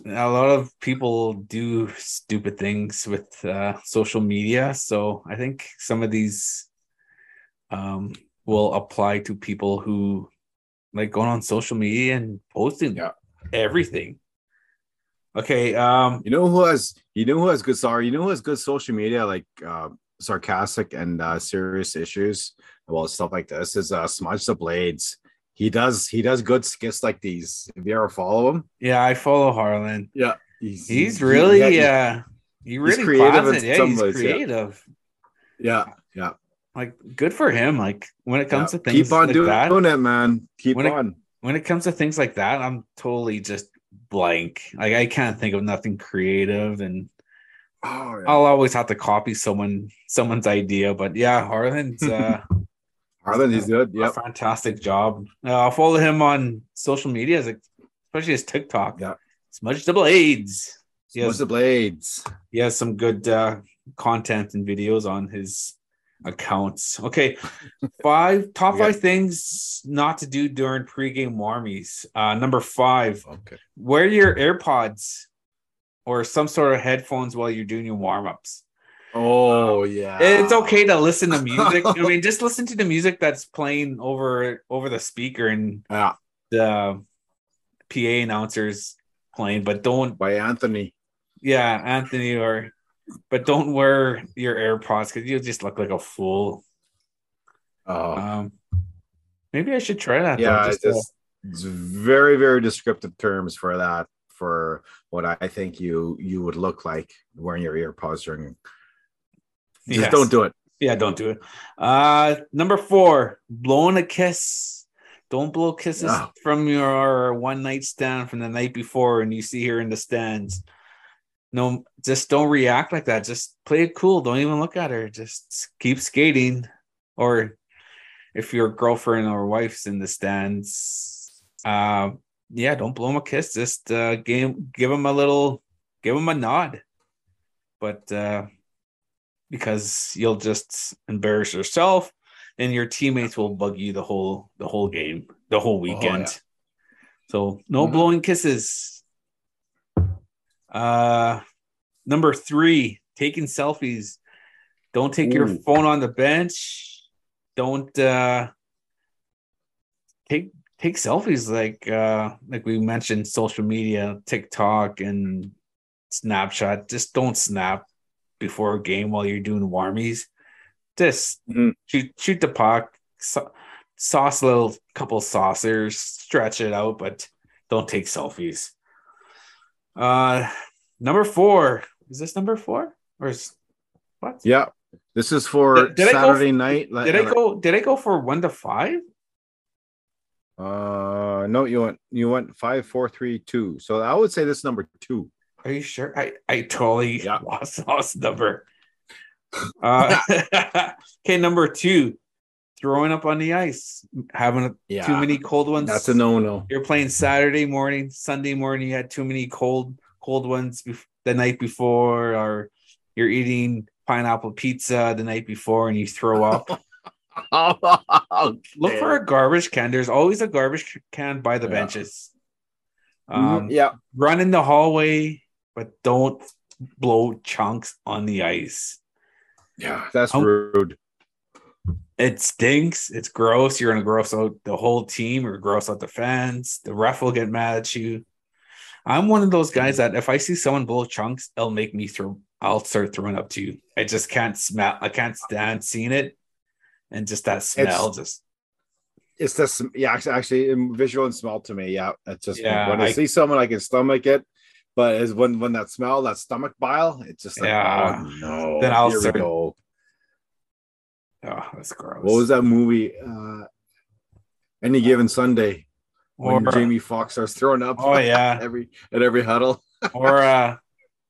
a lot of people do stupid things with uh, social media. So I think some of these um, will apply to people who like going on social media and posting Yeah. everything. Okay. Um, You know who has you know who has good sorry, you know who has good social media like uh sarcastic and uh serious issues well stuff like this is uh smudge the blades. He does he does good skits like these. If you ever follow him, yeah, I follow Harlan. yeah, he's He's he- really, yeah, uh, he really creative in. Yeah, some he's ways, yeah. creative. yeah, yeah. like good for him like when it comes yeah. to things keep on like doing, that it, man. Keep When it- on. when it comes to things like that i'm totally just blank like i can't think of nothing creative and oh, yeah. i'll always have to copy someone someone's idea but yeah harlan's uh Harlan, he's good. Yeah, fantastic job uh, i'll follow him on social media especially his tiktok Yeah. smudge the blades he Smudge has, the blades. he has some good uh content and videos on his accounts. Okay, five top Okay. five things not to do during pregame warmies. Uh, number five, Okay. wear your AirPods or some sort of headphones while you're doing your warm ups. Oh yeah. It's okay to listen to music. I mean, just listen to the music that's playing over over the speaker and Yeah. the PA announcers playing, but don't By Anthony. yeah, Anthony or but don't wear your AirPods because you'll just look like a fool. Oh. Um, maybe I should try that. though, yeah, just it's, to- it's very, very descriptive terms for that, for what I think you you would look like wearing your earpods during. Just Yes. don't do it. Yeah, don't do it. Uh number four, blowing a kiss. Don't blow kisses No. from your one night stand from the night before and you see her in the stands. No, just don't react like that. Just play it cool. Don't even look at her. Just keep skating. Or if your girlfriend or wife's in the stands, uh, yeah, don't blow them a kiss. Just uh, give give them a little, give them a nod. But uh, because you'll just embarrass yourself, and your teammates will bug you the whole the whole game, the whole weekend. yeah. So no Mhm. blowing kisses. Uh, number three, taking selfies. Don't take your phone on the bench. Don't uh, take take selfies like uh, like we mentioned, social media, TikTok, and Snapchat. Just don't snap before a game while you're doing warmies. Just Mhm. shoot shoot the puck, so, sauce a little couple saucers, stretch it out, but don't take selfies. Uh, number four is this number four or is what? Yeah. This is for Did- did Saturday f- night. like- Did I go? Did I go for one to five? Uh, no, you went you went five, four, three, two. So I would say this is number two. Are you sure? I I totally Yeah. lost lost number. Uh, okay, number two, throwing up on the ice, having a, Yeah, too many cold ones. That's a no-no. You're playing Saturday morning, Sunday morning. You had too many cold cold ones bef- the night before, or you're eating pineapple pizza the night before and you throw up. Look for a garbage can. There's always a garbage can by the Yeah. benches. Mhm, Um, yeah. Run in the hallway, but don't blow chunks on the ice. Yeah, that's Um, rude. It stinks. It's gross. You're gonna gross out the whole team or gross out the fans. The ref will get mad at you. I'm one of those guys that if I see someone blow chunks, it'll make me throw. I'll start throwing up too. I just can't smell. I can't stand seeing it, and just that smell. just It's this, yeah, actually, actually, visual and smell to me. Yeah, it's just Yeah, when I, I- see someone, I can stomach it. But is when when that smell, that stomach bile, it's just like, Yeah. oh no. Then I'll here start- we go. oh, that's gross. What was that movie? Uh, Any given Sunday Or when Jamie Foxx starts throwing up. oh yeah, every at every huddle. or uh,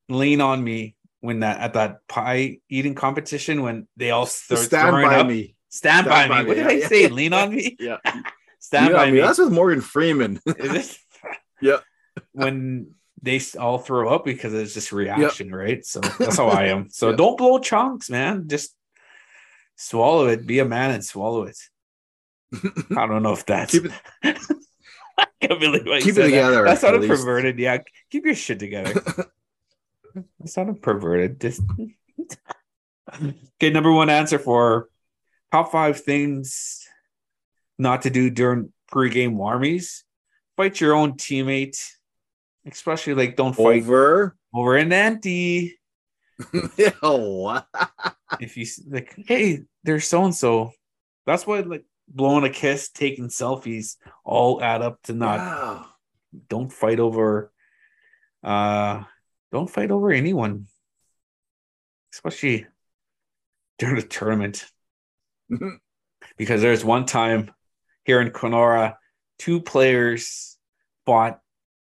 lean on me when that at that pie eating competition when they all start Stand by up. me. Stand, Stand by, by me. What me, did I yeah, say? Lean on me. Yeah. Stand Yeah, by I mean, me. that's with Morgan Freeman. Is it? Yeah. When they all throw up because it's just reaction, right? So that's how I am. So Yeah. don't blow chunks, man. Just swallow it. Be a man and swallow it. I don't know if that's. Keep it I can't believe I keep it that. together. That's at not least. perverted. Yeah, keep your shit together. That's not perverted. Just okay. Number one answer for top five things not to do during pre-game warmies. Fight your own teammate, especially like don't fight Over. over an anti. yeah. If you like, hey, there's so and so. That's why like blowing a kiss, taking selfies, all add up to not Wow. don't fight over uh don't fight over anyone especially during a tournament because there's one time here in Kenora two players fought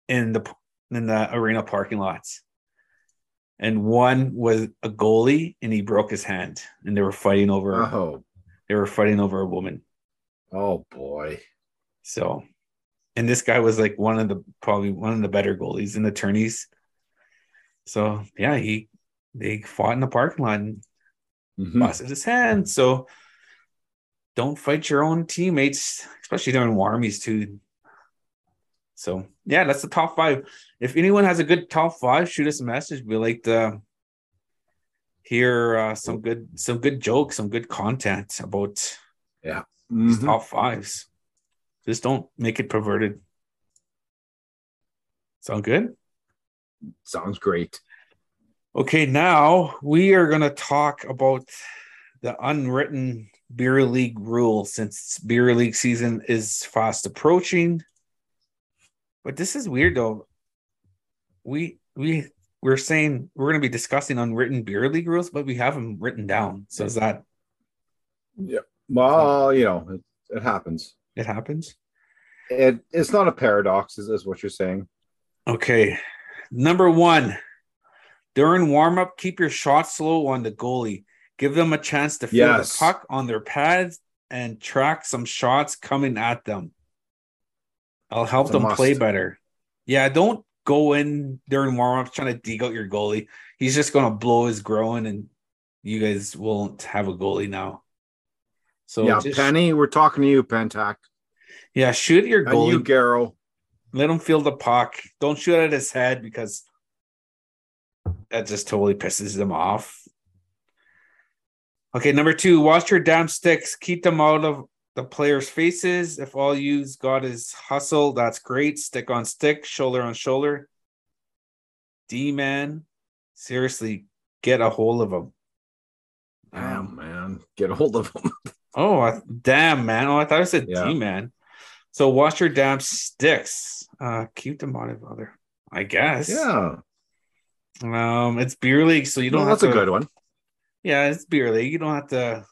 in the in the arena parking lots and one was a goalie and he broke his hand and they were fighting over Oh, they were fighting over a woman oh boy. So, and this guy was like one of the probably one of the better goalies in the attorneys. So yeah, he they fought in the parking lot and Mhm. busted his hand. So don't fight your own teammates, especially during warmies too. So yeah, that's the top five. If anyone has a good top five, shoot us a message. We like to hear uh, some good some good jokes, some good content about these Mhm. top fives. Just don't make it perverted. Sound good? Sounds great. Okay, now we are going to talk about the unwritten beer league rule since beer league season is fast approaching. But this is weird though. We we we're saying we're going to be discussing unwritten beer league rules, but we have them written down. So is that Yeah. Well, you know, it, it happens. It happens. It it's not a paradox, is, is what you're saying. Okay. Number one, during warm up, keep your shot slow on the goalie. Give them a chance to feel Yes. the puck on their pads and track some shots coming at them. I'll help It's them play better. Yeah, don't go in during warm up trying to dig out your goalie. He's just going to blow his groin and you guys won't have a goalie now. So yeah, just- Penny, we're talking to you, Pentac. yeah, shoot your And goalie. you, Garrow. Let him feel the puck. Don't shoot at his head because that just totally pisses him off. Okay, number two, watch your damn sticks. Keep them out of the players' faces. If all you've got is hustle, that's great. Stick on stick, shoulder on shoulder. D man, seriously, get a hold of him. Damn, Um, man. Get a hold of him. Oh, I, damn, man. Oh, I thought I said Yeah. D man. So watch your damn sticks. Uh, keep them out of other, I guess. yeah. Um, it's beer league, so you don't No, have that's to. a good one. Yeah, it's beer league. You don't have to.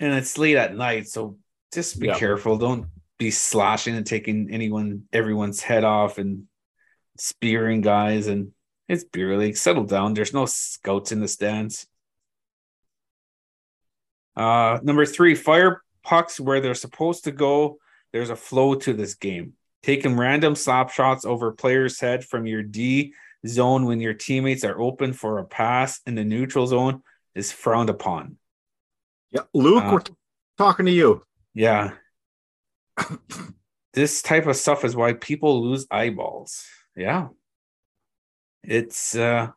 And it's late at night, so just be Yeah. careful. Don't be slashing and taking anyone, everyone's head off and spearing guys. And it's beer league. Settle down. There's no scouts in the stands. Uh, number three, fire pucks where they're supposed to go. There's a flow to this game. Taking random slap shots over players' head from your D zone when your teammates are open for a pass in the neutral zone is frowned upon. Yeah. Luke, Uh, we're talking to you. Yeah. this type of stuff is why people lose eyeballs. Yeah. It's uh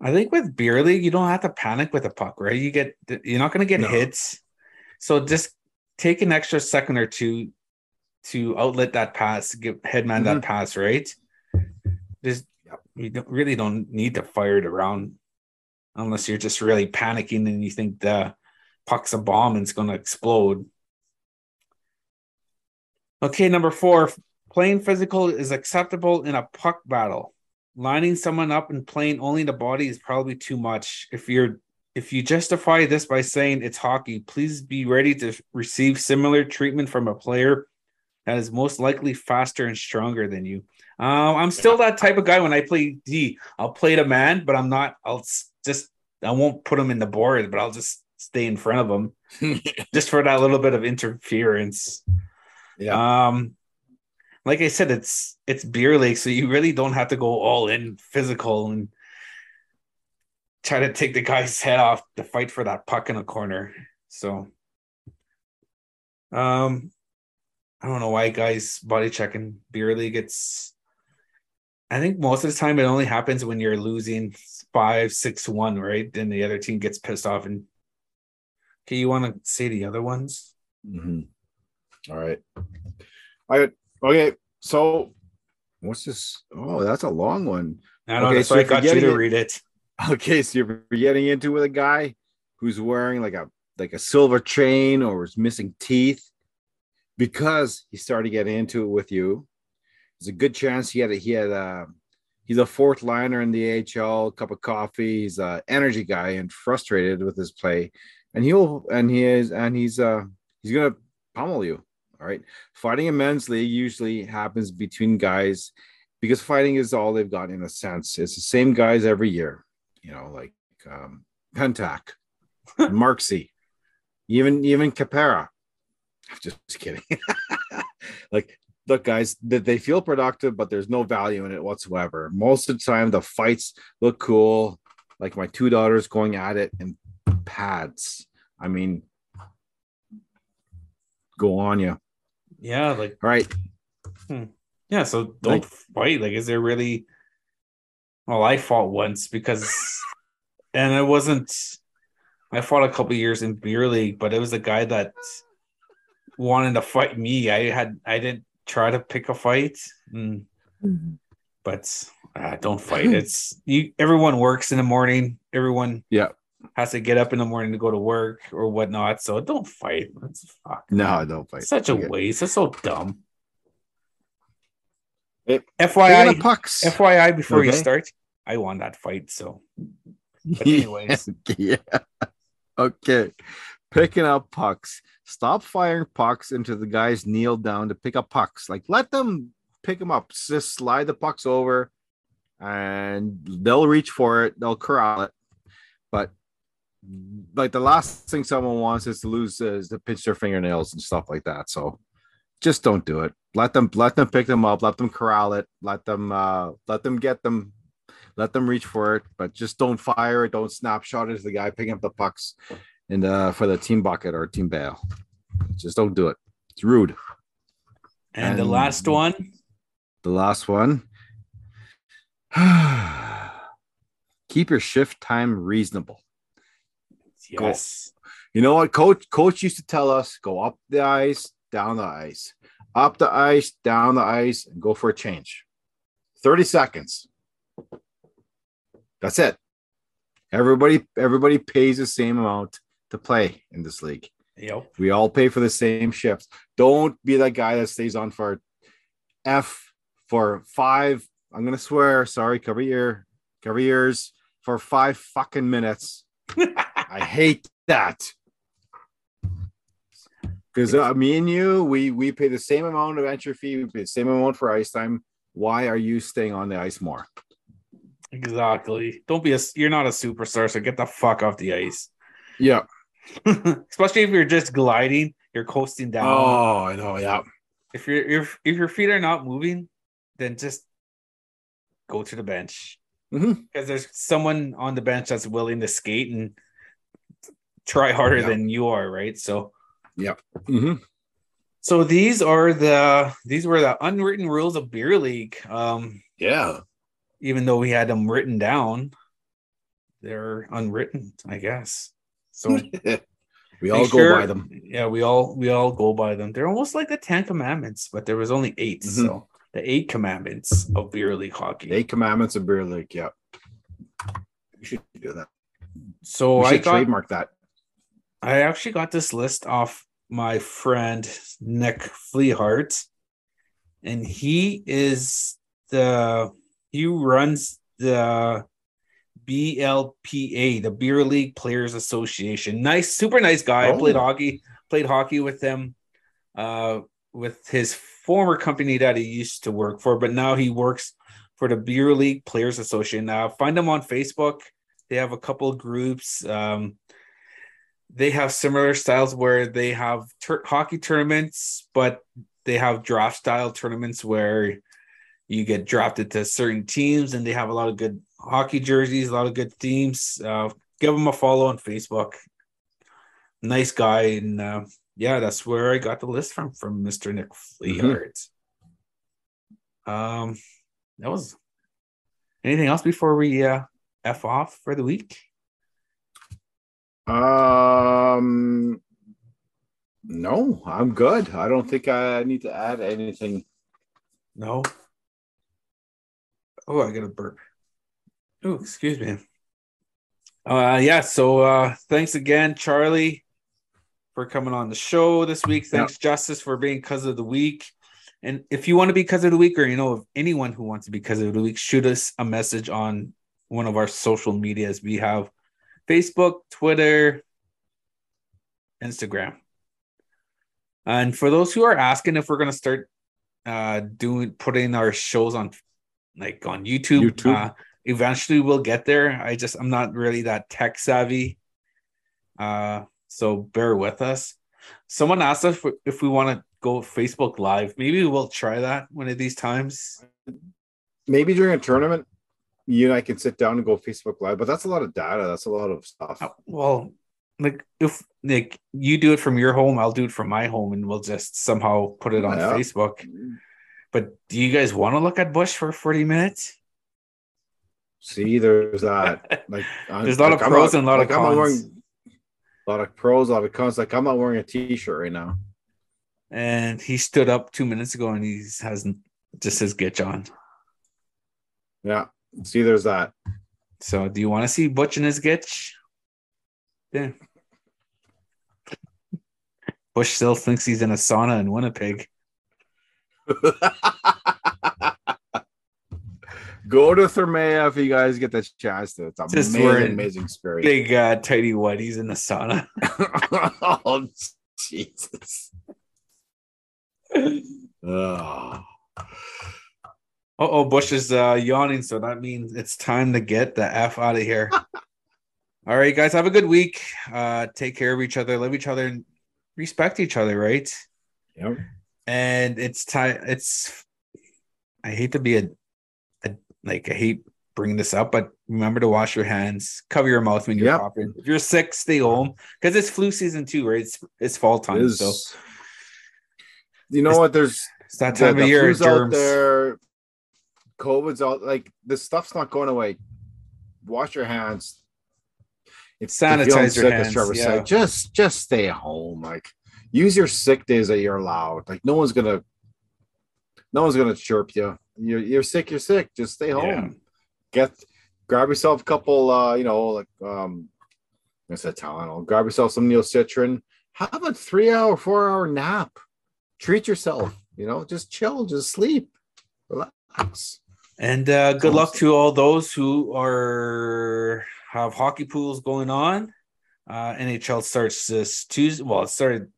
I think with beer league, you don't have to panic with a puck, right? You get you're not gonna get No. hits. So just take an extra second or two to outlet that pass, give headman that pass, right? Just you don't really don't need to fire it around unless you're just really panicking and you think the puck's a bomb and it's going to explode. Okay, number four, playing physical is acceptable in a puck battle. Lining someone up and playing only the body is probably too much. If you're if you justify this by saying it's hockey, please be ready to receive similar treatment from a player that is most likely faster and stronger than you. Um, I'm still that type of guy when I play D. I'll play the man, but I'm not. I'll just I won't put them in the board, but I'll just stay in front of them just for that little bit of interference. Yeah. Um, like I said, it's it's beer league, so you really don't have to go all in physical and try to take the guy's head off to fight for that puck in a corner. So, um, I don't know why guys body checking beer league. It's I think most of the time it only happens when you're losing five, six, one, right? Then the other team gets pissed off and okay, you want to say the other ones? Mhm. All right. I okay. So what's this? Oh, that's a long one. I know Okay, so I got you to read it. Okay, so you're getting into with a guy who's wearing like a like a silver chain or is missing teeth because he started getting into it with you. There's a good chance he had a, he had a he's a fourth liner in the AHL, cup of coffee. He's a energy guy and frustrated with his play, and he'll and he is and he's uh he's gonna pummel you. All right, fighting in men's league usually happens between guys because fighting is all they've got in a sense. It's the same guys every year you know, like um, Pentac, Marksy, even even Capera. Just kidding. like, look, guys, that they feel productive, but there's no value in it whatsoever. Most of the time, the fights look cool. Like my two daughters going at it in pads. I mean, go on, you. Yeah, like All right. Hmm. yeah. So don't fight. Like, is there really? Well, I fought once because, and it wasn't. I fought a couple years in beer league, but it was a guy that wanted to fight me. I had I didn't try to pick a fight, mm, but uh, don't fight. It's you. Everyone works in the morning. Everyone Yeah. has to get up in the morning to go to work or whatnot. So don't fight. That's fuck. No, don't fight. Such a Okay. waste. That's so dumb. Hey, FYI, pucks. FYI, before you start, I won that fight. So, but anyways, yeah. Okay. Picking up pucks. Stop firing pucks into the guys kneel down to pick up pucks. Like let them pick them up. Just slide the pucks over and they'll reach for it. They'll corral it. But like the last thing someone wants is to lose is to pinch their fingernails and stuff like that. So just don't do it. Let them let them pick them up, let them corral it, let them uh let them get them, let them reach for it, but just don't fire it, don't snapshot it as the guy picking up the pucks in the uh, for the team bucket or team bail. Just don't do it. It's rude. And, the last one, The last one. Keep your shift time reasonable. yes. You know what? Coach coach used to tell us go up the ice, down the ice, up the ice, down the ice, and go for a change. 30 seconds. That's it. Everybody, everybody pays the same amount to play in this league. Yep. We all pay for the same shifts. Don't be that guy that stays on for F for five. I'm gonna swear. Sorry, cover your cover ears for five fucking minutes. I hate that. Because uh, me and you, we we pay the same amount of entry fee, we pay the same amount for ice time. Why are you staying on the ice more? Exactly. Don't be a. You're not a superstar, so get the fuck off the ice. Yeah. Especially if you're just gliding, you're coasting down. Oh, I know. Yeah. If your if if your feet are not moving, then just go to the bench because there's someone on the bench that's willing to skate and try harder Yeah. than you are, right? So hmm so these are the these were the unwritten rules of beer league. Um, Yeah. even though we had them written down, they're unwritten, I guess. So we all Make go sure- by them. Yeah, we all we all go by them. They're almost like the Ten Commandments, but there was only 8 Mhm. So the eight commandments of beer league hockey. Eight commandments of beer league. Yeah. You should do that. so we I got trademark that. I actually got this list off my friend Nick Fleehart, and he is the he runs the BLPA, the Beer League Players Association. Nice, super nice guy. I played Oh. hockey, played hockey with them, uh, with his former company that he used to work for, but now he works for the Beer League Players Association. Uh, find them on Facebook. They have a couple of groups. Um, they have similar styles where they have tur- hockey tournaments, but they have draft style tournaments where you get drafted to certain teams, and they have a lot of good hockey jerseys, a lot of good themes. Uh, give them a follow on Facebook. Nice guy, and uh, yeah, that's where I got the list from from Mister Nick Fleehart. Um, that was anything else before we uh, f off for the week. Um, no, I'm good. I don't think I need to add anything. No. Oh, I got a burp. Oh, excuse me. Uh yeah, so uh thanks again, Charlie, for coming on the show this week. Thanks, Justice, for being cuz of the week. And if you want to be cuz of the week, or you know of anyone who wants to be cuz of the week, shoot us a message on one of our social medias. We have Facebook, Twitter, Instagram. And for those who are asking if we're gonna start uh doing putting our shows on like on YouTube. YouTube. Uh, eventually we'll get there. I just I'm not really that tech savvy. Uh so bear with us. Someone asked us if, if we want to go Facebook live. Maybe we'll try that one of these times. Maybe during a tournament, you and I can sit down and go Facebook Live, but that's a lot of data. That's a lot of stuff. Uh, Well, like if like you do it from your home, I'll do it from my home and we'll just somehow put it on Yeah. Facebook. But do you guys want to look at Bush for 40 minutes? See, there's that. Like, I'm- There's a lot of like, I'm pros not- and a lot of like, not cons. wearing a lot of pros, a lot of cons. Like, I'm not wearing a T-shirt right now. and he stood up two minutes ago and he has just his gitch on. Yeah. See, there's that. So, do you want to see Butch and his gitch? Yeah. Bush still thinks he's in a sauna in Winnipeg. Go to Thermea if you guys get the chance to. It's Just amazing, amazing experience. Big uh, tidy whities in the sauna. oh, Jesus. Oh. oh, Bush is uh, yawning, so that means it's time to get the F out of here. All right, guys, have a good week. Uh, take care of each other, love each other, and respect each other, right? Yep. And it's time. It's I hate to be a like I hate bringing this up, but remember to wash your hands, cover your mouth when you're Yep. coughing. If you're sick, stay home because it's flu season too, right? It's it's fall time, is- so you know It's- what? There's it's that time the of year. flu's out there. COVID's out. Like this stuff's not going away. Wash your hands. You're Sanitize your sick, as hands, Trevor yeah. said, just just stay home. Like use your sick days that you're allowed. Like no one's gonna, no one's gonna chirp you. You're you're sick. You're sick. Just stay home. Yeah. Get grab yourself a couple. uh, You know, like um, I said Tylenol. Grab yourself some Neo Citran. Have a three hour, four hour nap. Treat yourself. You know, just chill, just sleep, relax. And uh, good luck to all those who are have hockey pools going on. Uh, NHL starts this Tuesday. Well, it started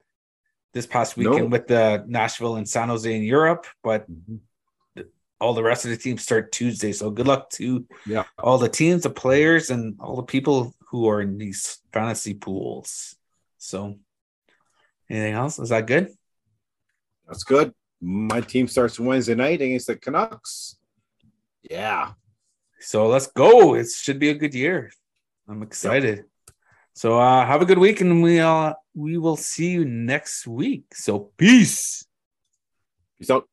this past weekend No. with the Nashville and San Jose in Europe, but mm-hmm. all the rest of the teams start Tuesday. So good luck to Yeah. all the teams, the players, and all the people who are in these fantasy pools. So, anything else? Is that good? That's good. My team starts Wednesday night against the Canucks. Yeah. So let's go. It should be a good year. I'm excited. So uh have a good week and we uh we will see you next week. So peace. Peace out.